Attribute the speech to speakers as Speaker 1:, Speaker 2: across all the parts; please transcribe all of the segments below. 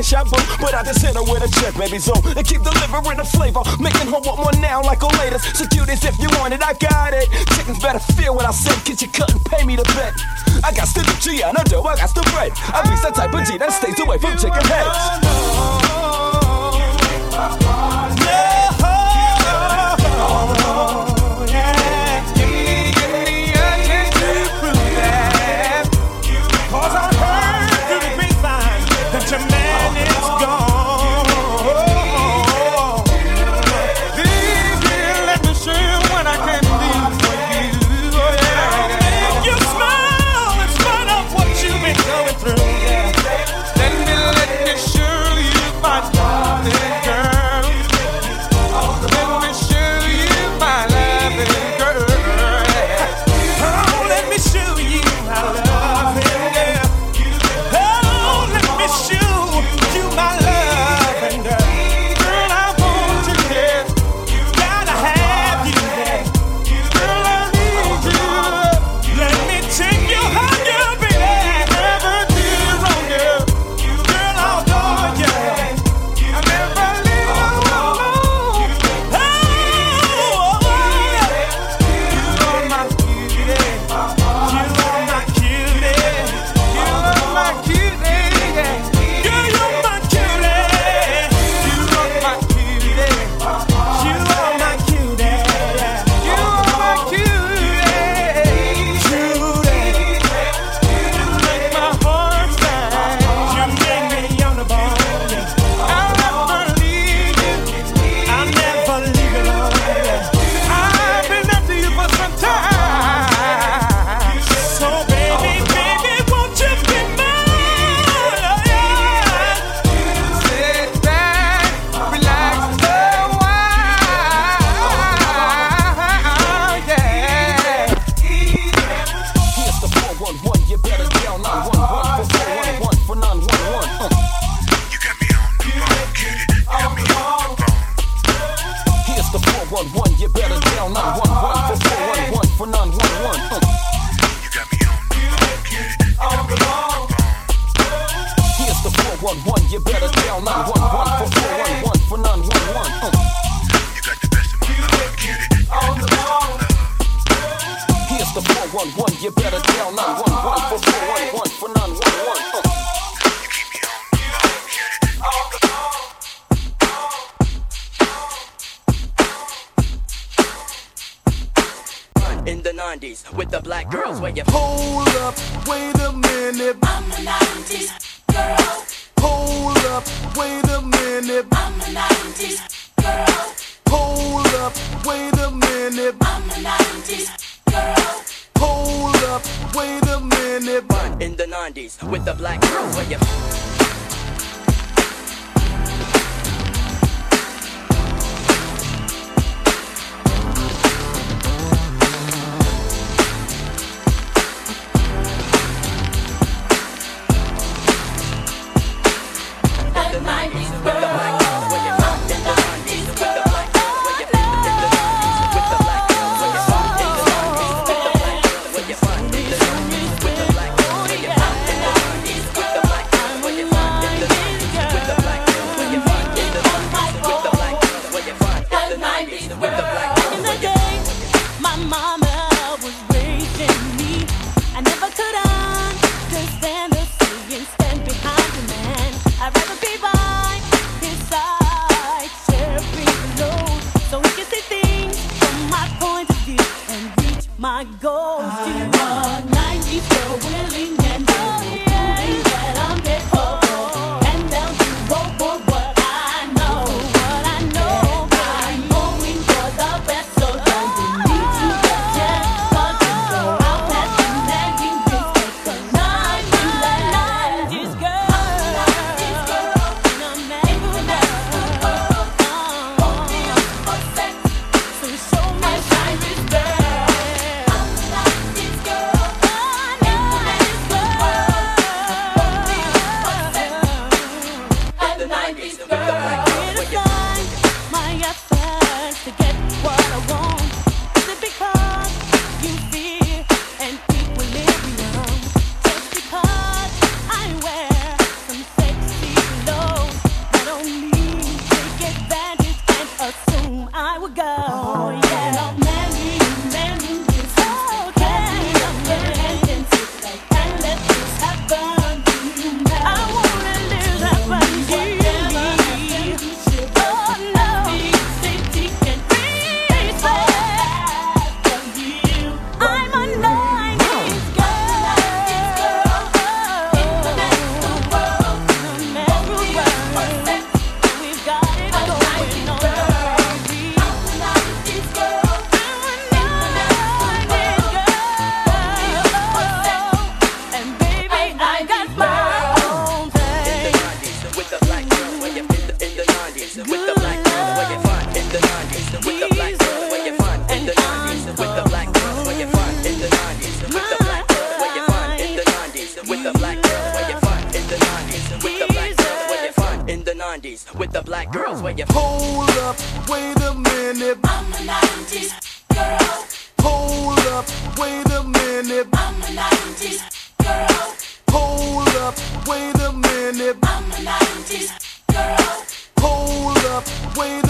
Speaker 1: But
Speaker 2: down, none, one, one for four, one, one for none, one, one. Uh. You got the best of my love, get it. Here's the 411, you better down, none, one, one for four, one, one for none, one, one. Uh.
Speaker 3: in the 90s with the black girls where you
Speaker 2: hold up, wait a minute. Wait.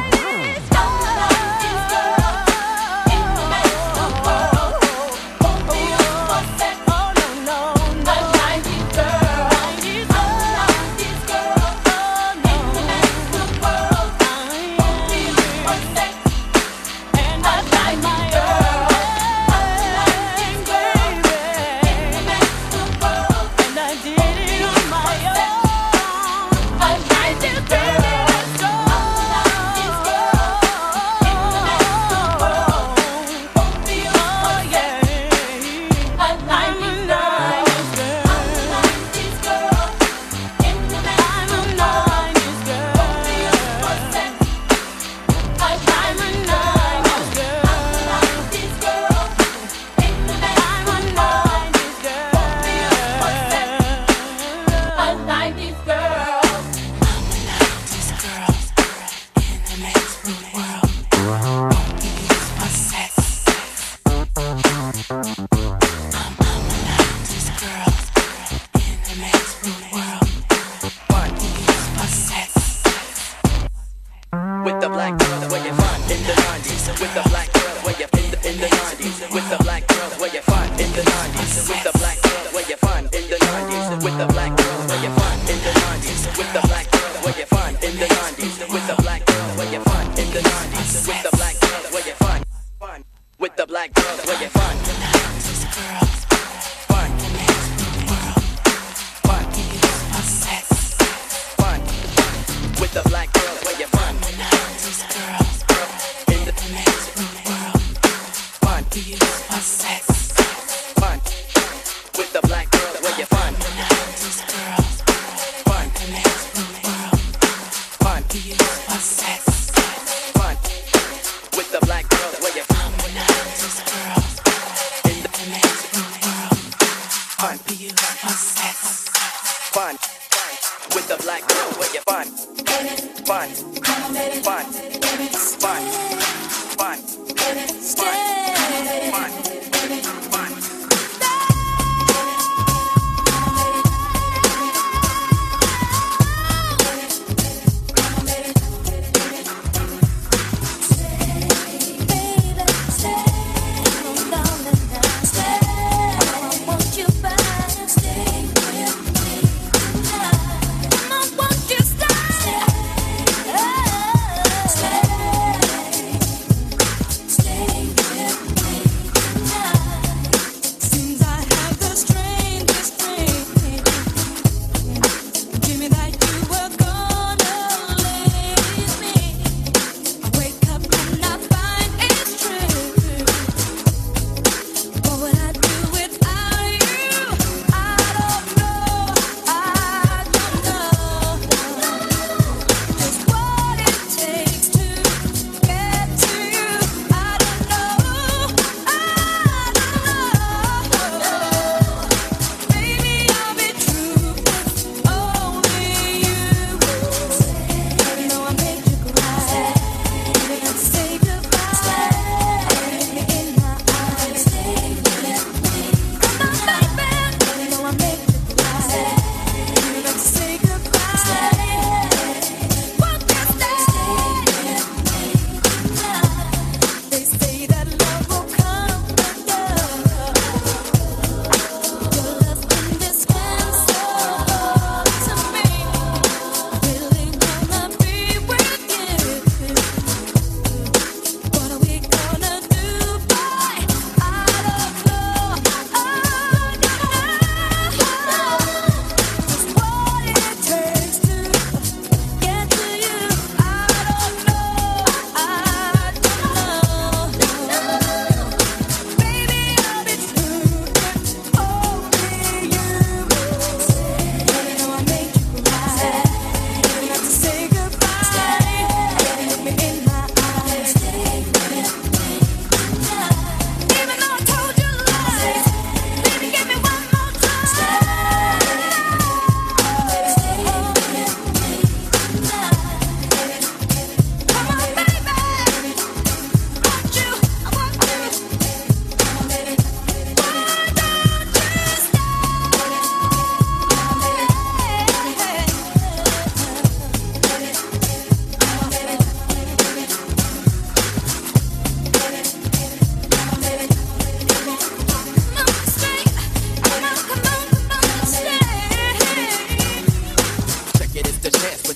Speaker 2: Don't
Speaker 3: the 90s.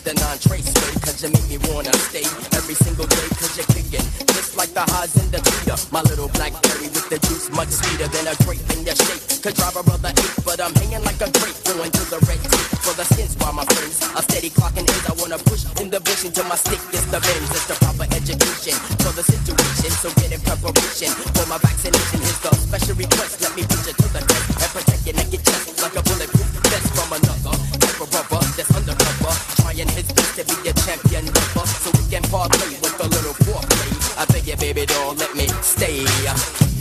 Speaker 3: The non-trace Cause you make me wanna stay every single day Cause you're kicking just like the highs in the theater. My little blackberry with the juice much sweeter than a grape in your shape Could drive a brother ape but I'm hanging like a grape Going through the red tape for the skins by my friends. A steady clocking in, I wanna push in the vision Till my stick gets the rims It's the proper education for the situation So get in preparation for my vaccination. Here's the special request Let me push it to the test And protect your naked chest like a bulletproof vest From another type of rubber that's under trying his best to be a champion rapper so we can parlay with a little foreplay. I beg you, baby doll, let me stay.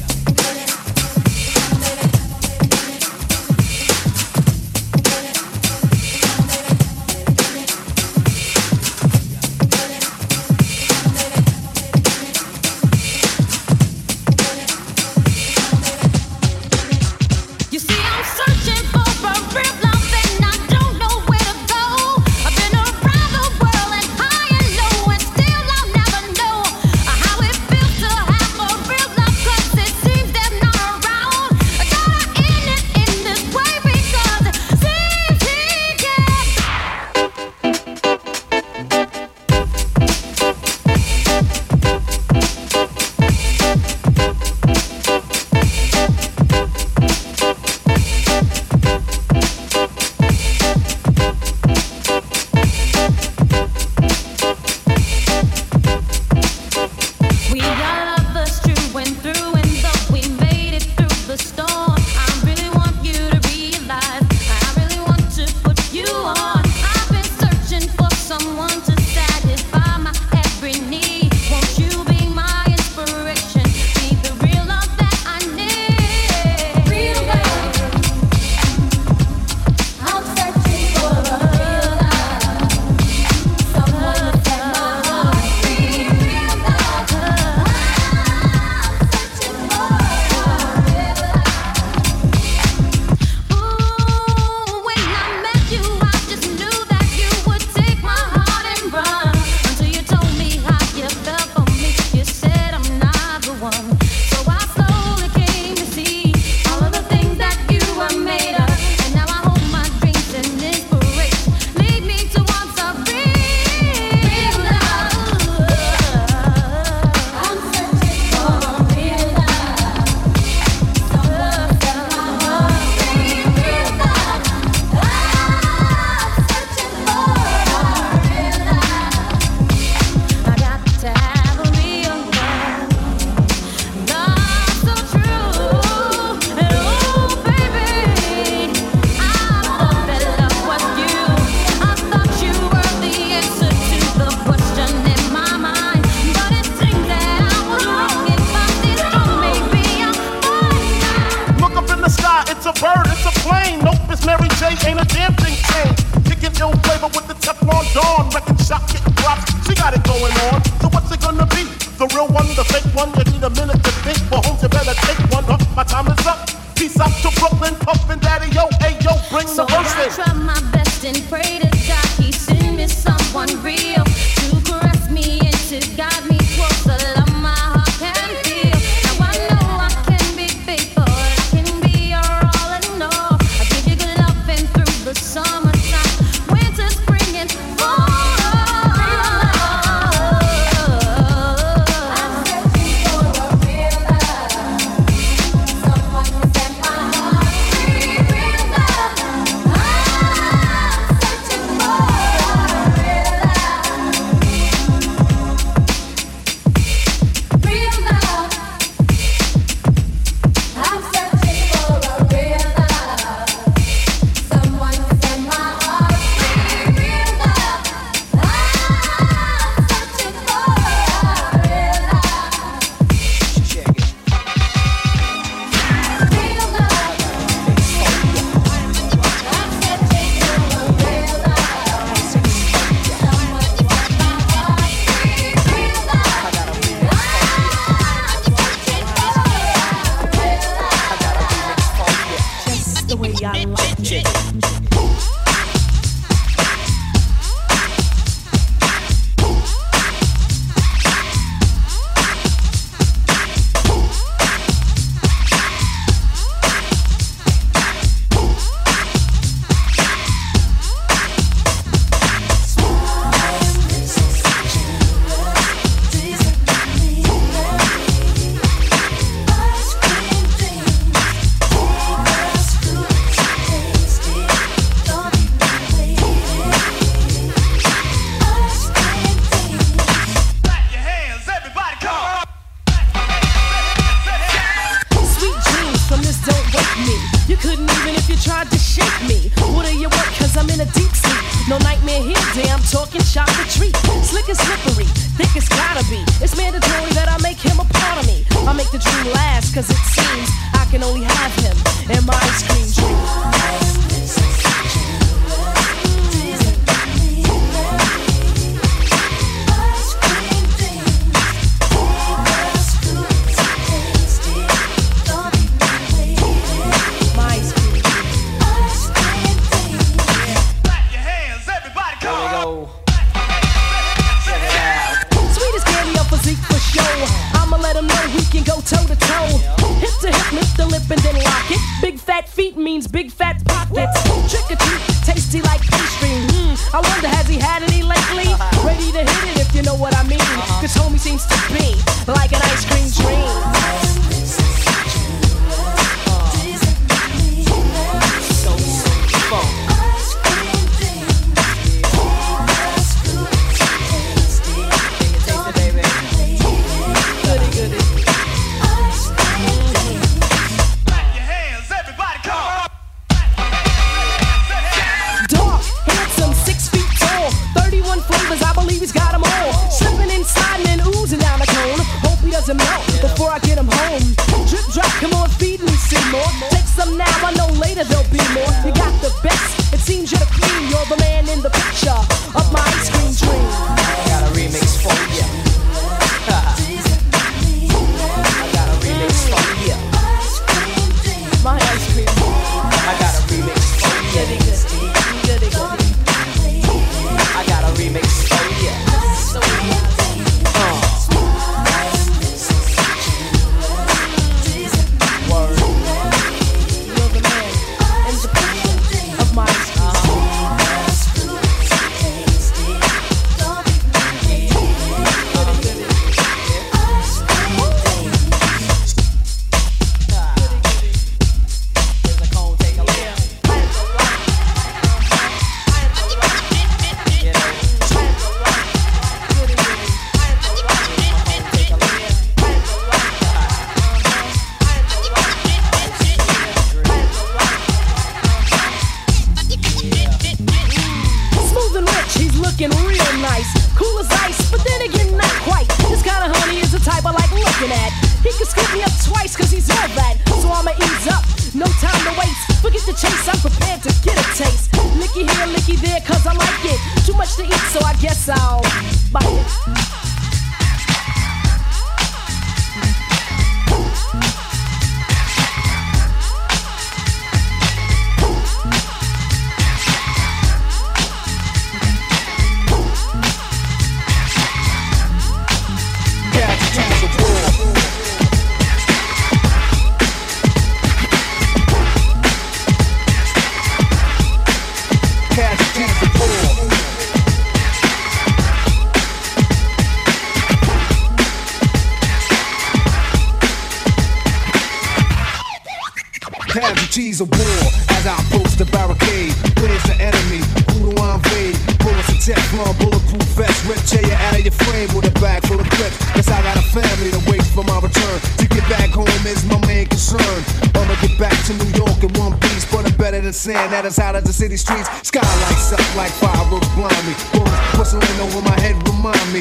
Speaker 4: City streets. Sky lights up like fireworks blind me. Bullets whistling over my head remind me.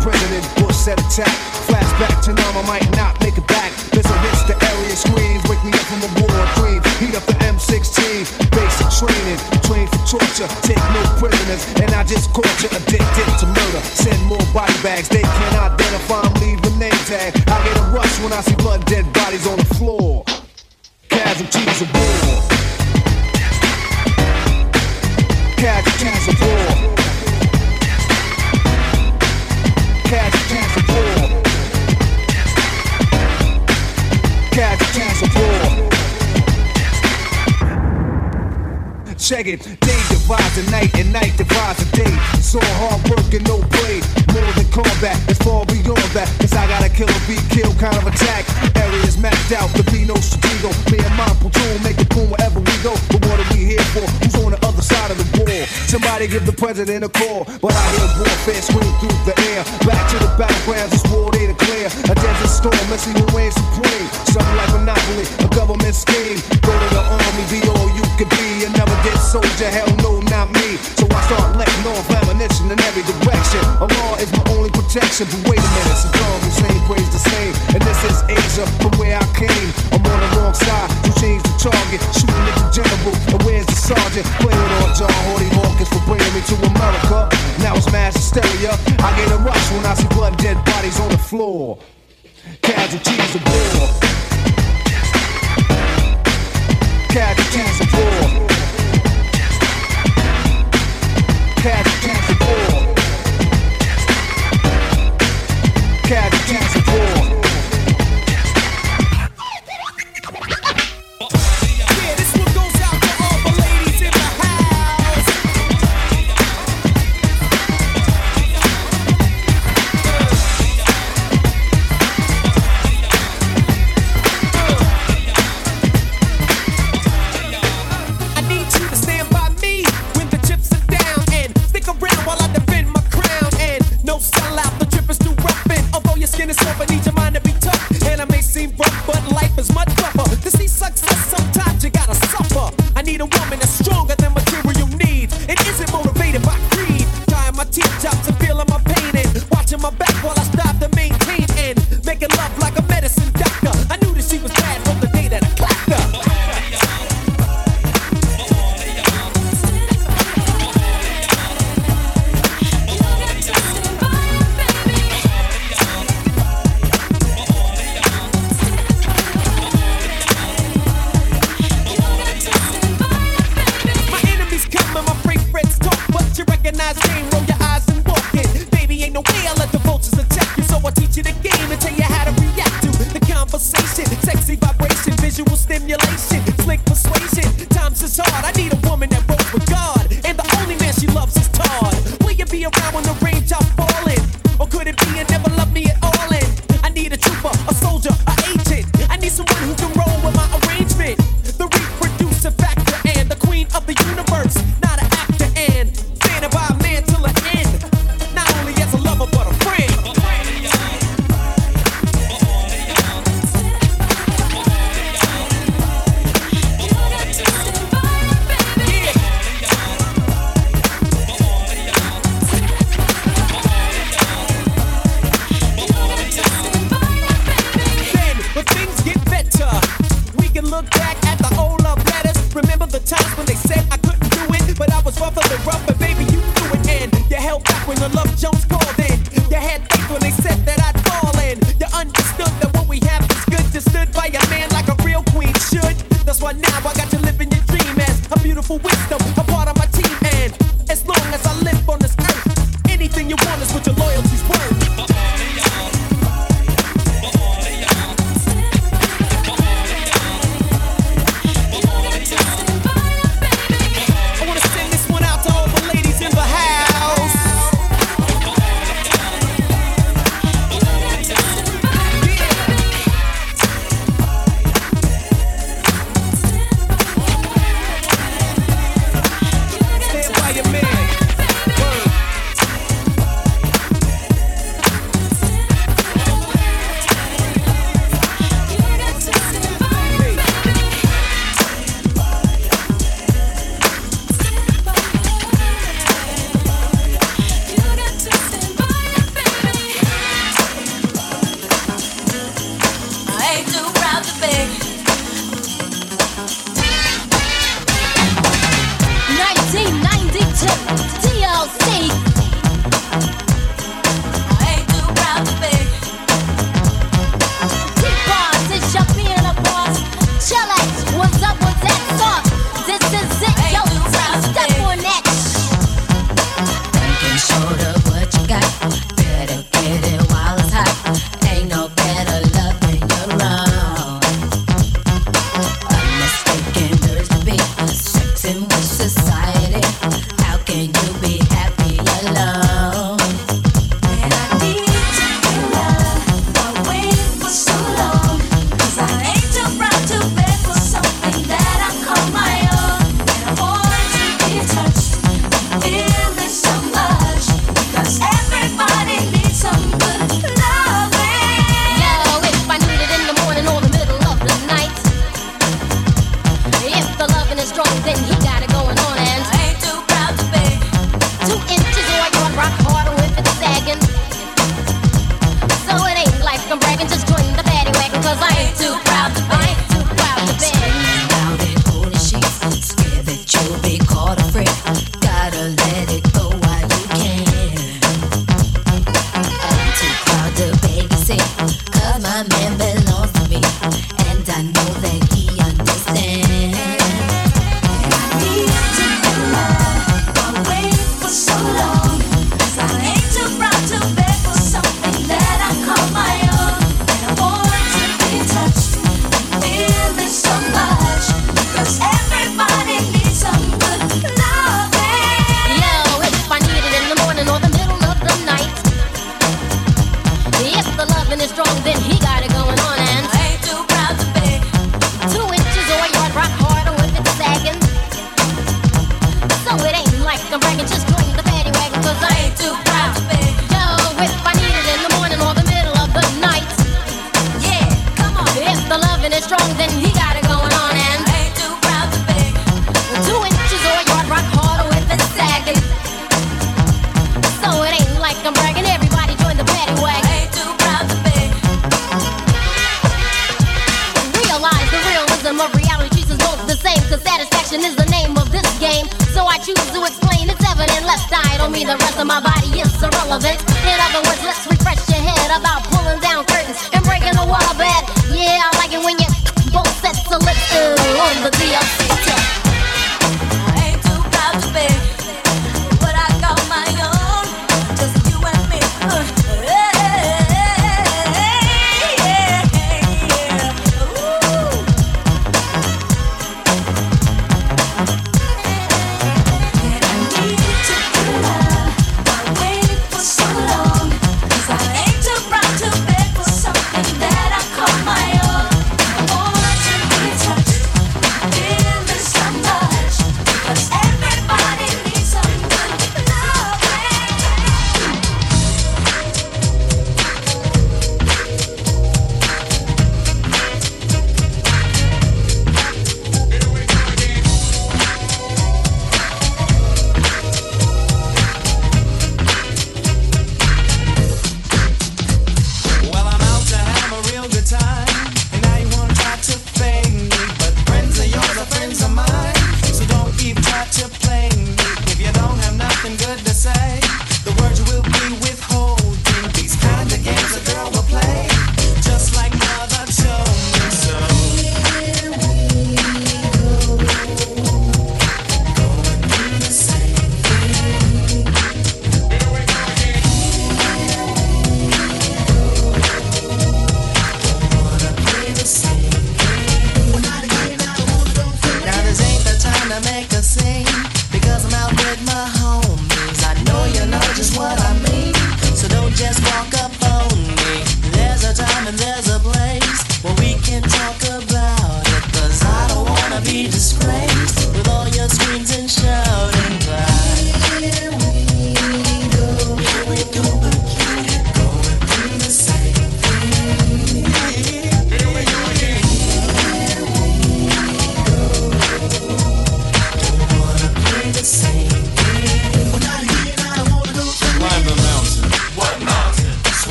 Speaker 4: President Bush said attack. Flashback to now, might not make it back. Missile hits the area screens. Wake me up from a war dream. Heat up the M16. Basic training. Train for torture. Take no prisoners. And I just caught you addicted to murder. Send more body bags. They can't identify. Leave the name tag. I get a rush when I see blood dead bodies on the floor. Casualties of war. Casualties of war. Casualties of war. Casualties of war. Check it, day divides the night and night divides the day. So hard work and no play. More than combat, it's far beyond that. Cause I gotta a killer be killed kind of attack. Areas mapped out, to be no Strego. Me and my platoon make it boom wherever we go. But what are we here for? Of the? Somebody give the president a call. But I hear warfare scream through the air. Back to the battlegrounds, it's war they declare. A desert storm, let's see who supreme. Something like Monopoly, a government scheme. Go to the army, be all you could be. A never get soldier, hell no, not me. So I start letting off ammunition in every direction. Allah is my only protection. But wait a minute, Saddam Hussein prays the same. And this is Asia from where I came. I'm on the wrong side, you change the target. Shooting the sergeant? Playing on John Hardy Hawkins for bringing me to America. Now it's mass hysteria. I get a rush when I see blood dead bodies on the floor. Casualties of war. Casualties of war.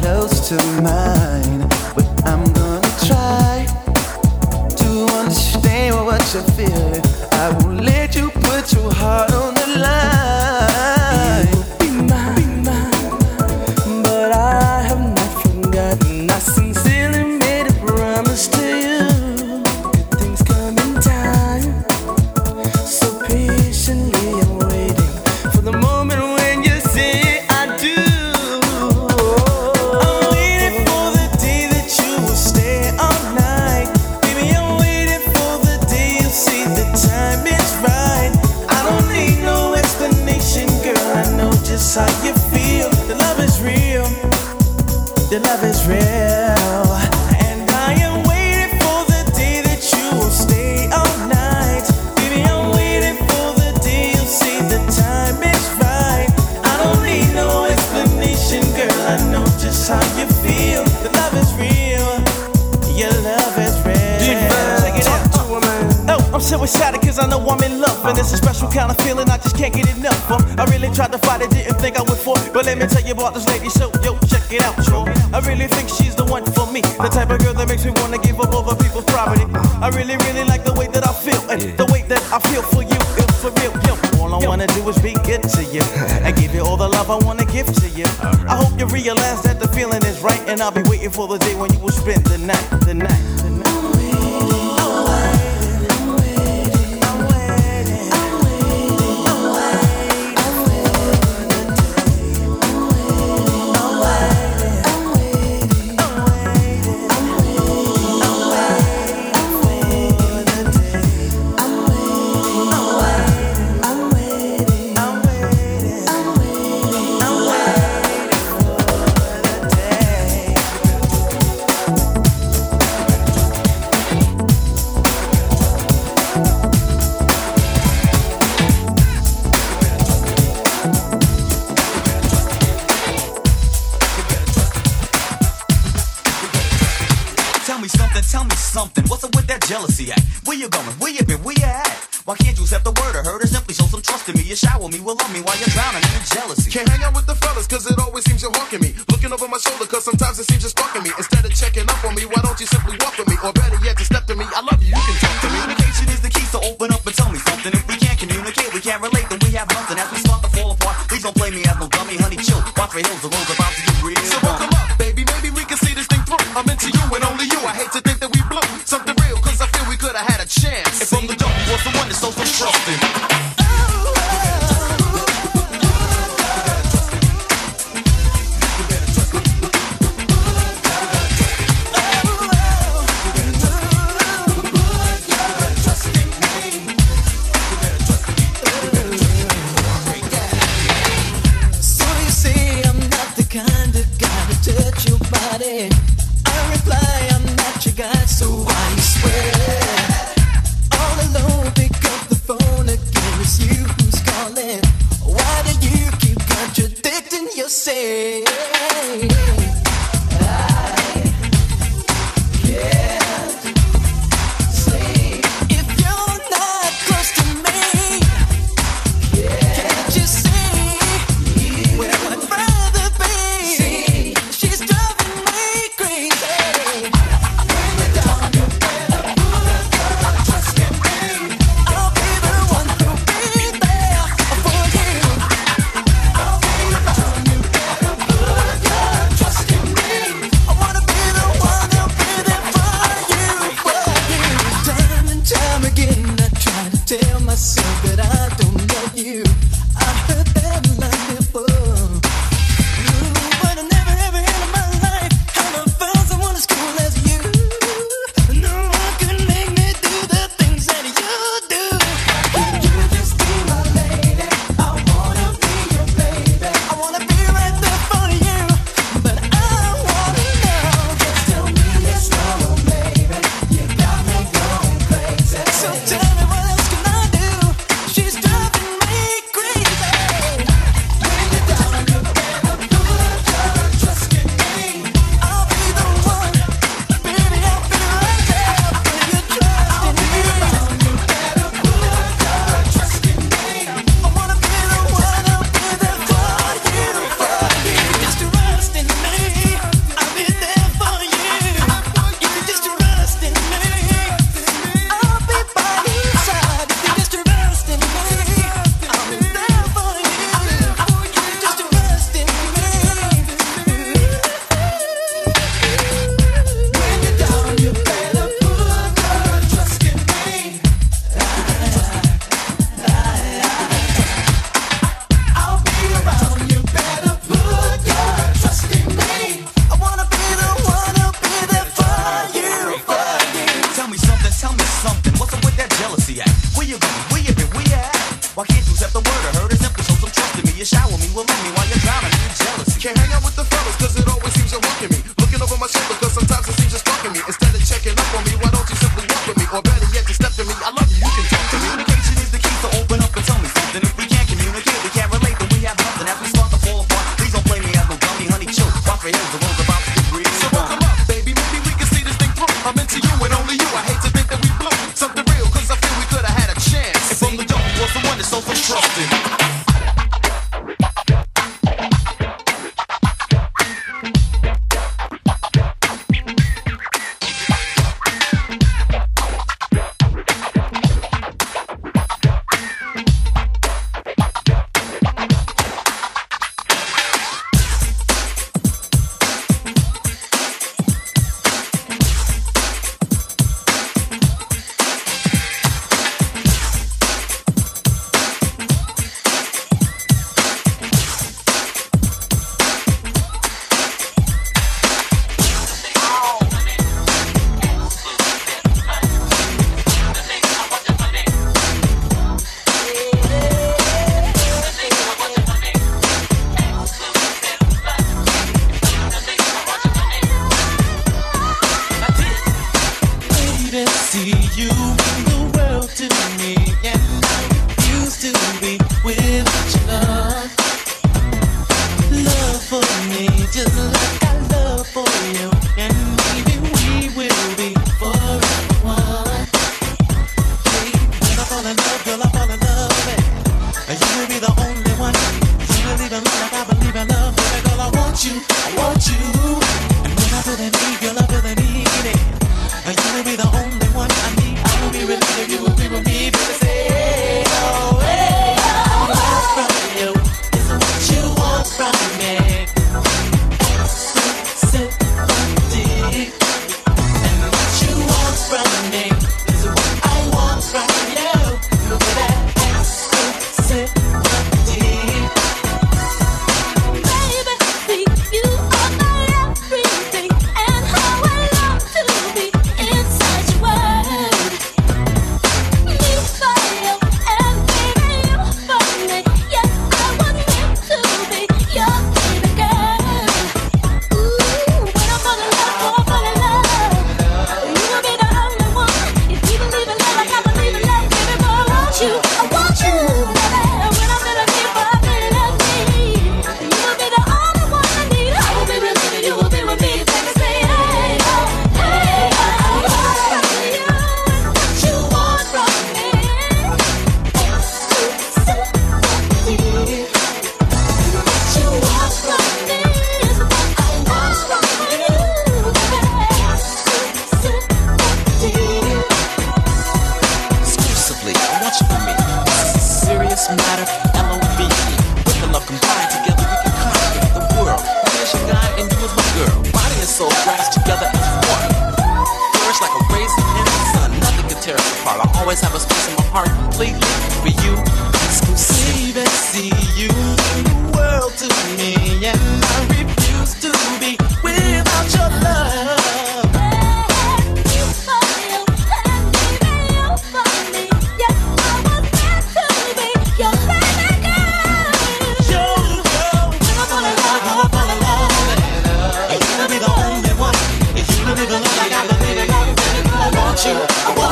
Speaker 5: close to mine, but I'm gonna try to understand what you're feeling. I won't let you put your heart.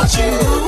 Speaker 6: Want you,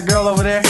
Speaker 6: that
Speaker 7: girl
Speaker 8: over there?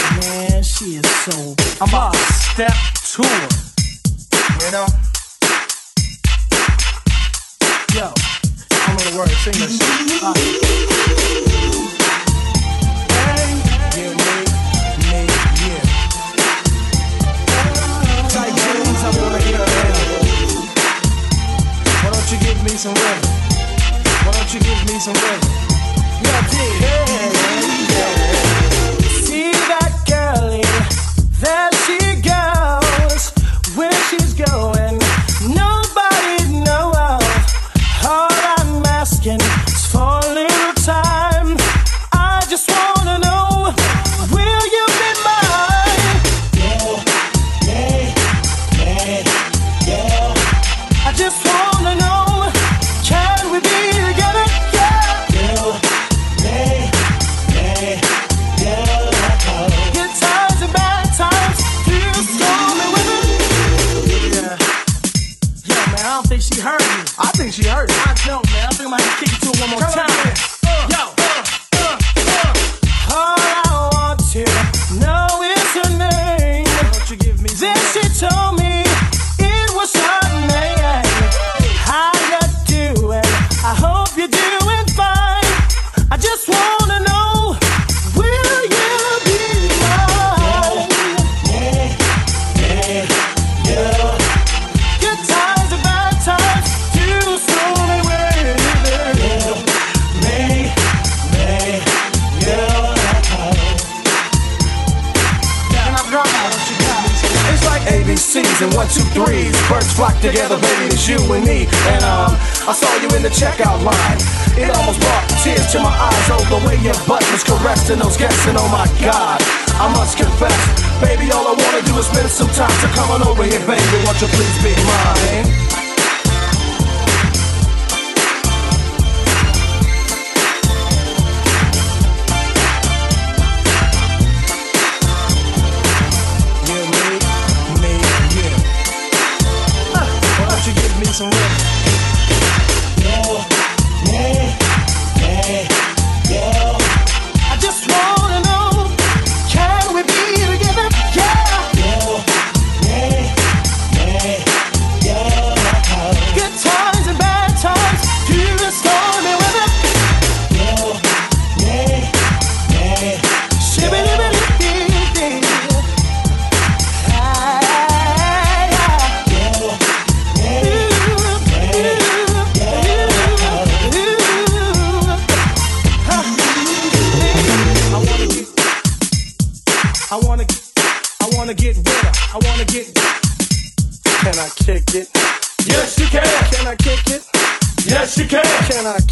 Speaker 1: together.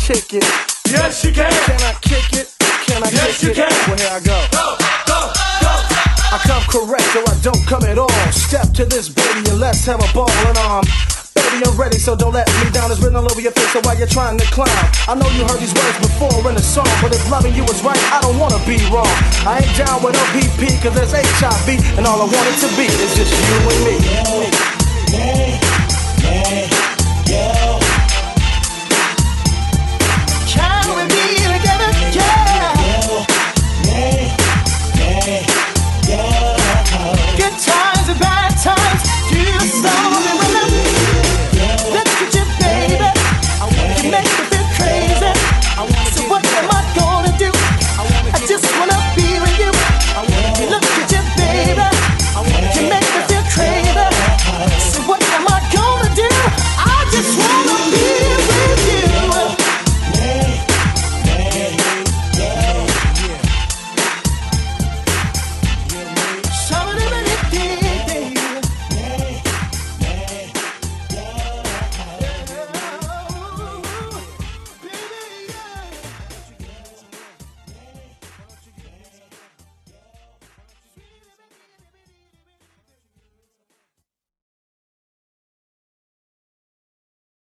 Speaker 1: kick it?
Speaker 2: Yes, you can.
Speaker 8: Can I kick it?
Speaker 2: Can
Speaker 8: I
Speaker 2: yes,
Speaker 8: kick it?
Speaker 2: Yes, you can.
Speaker 8: Well, here I go.
Speaker 2: Go, go, go.
Speaker 8: I come correct or I don't come at all. Step to this baby and let's have a ball and arm. Baby, I'm ready, so don't let me down. It's written all over your face, so why you're trying to climb, I know you heard these words before in a song, but if loving you is right, I don't wanna be wrong. I ain't down with OPP, cause there's HIV, and all I want it to be is just you and me. Yeah, yeah, yeah, yeah.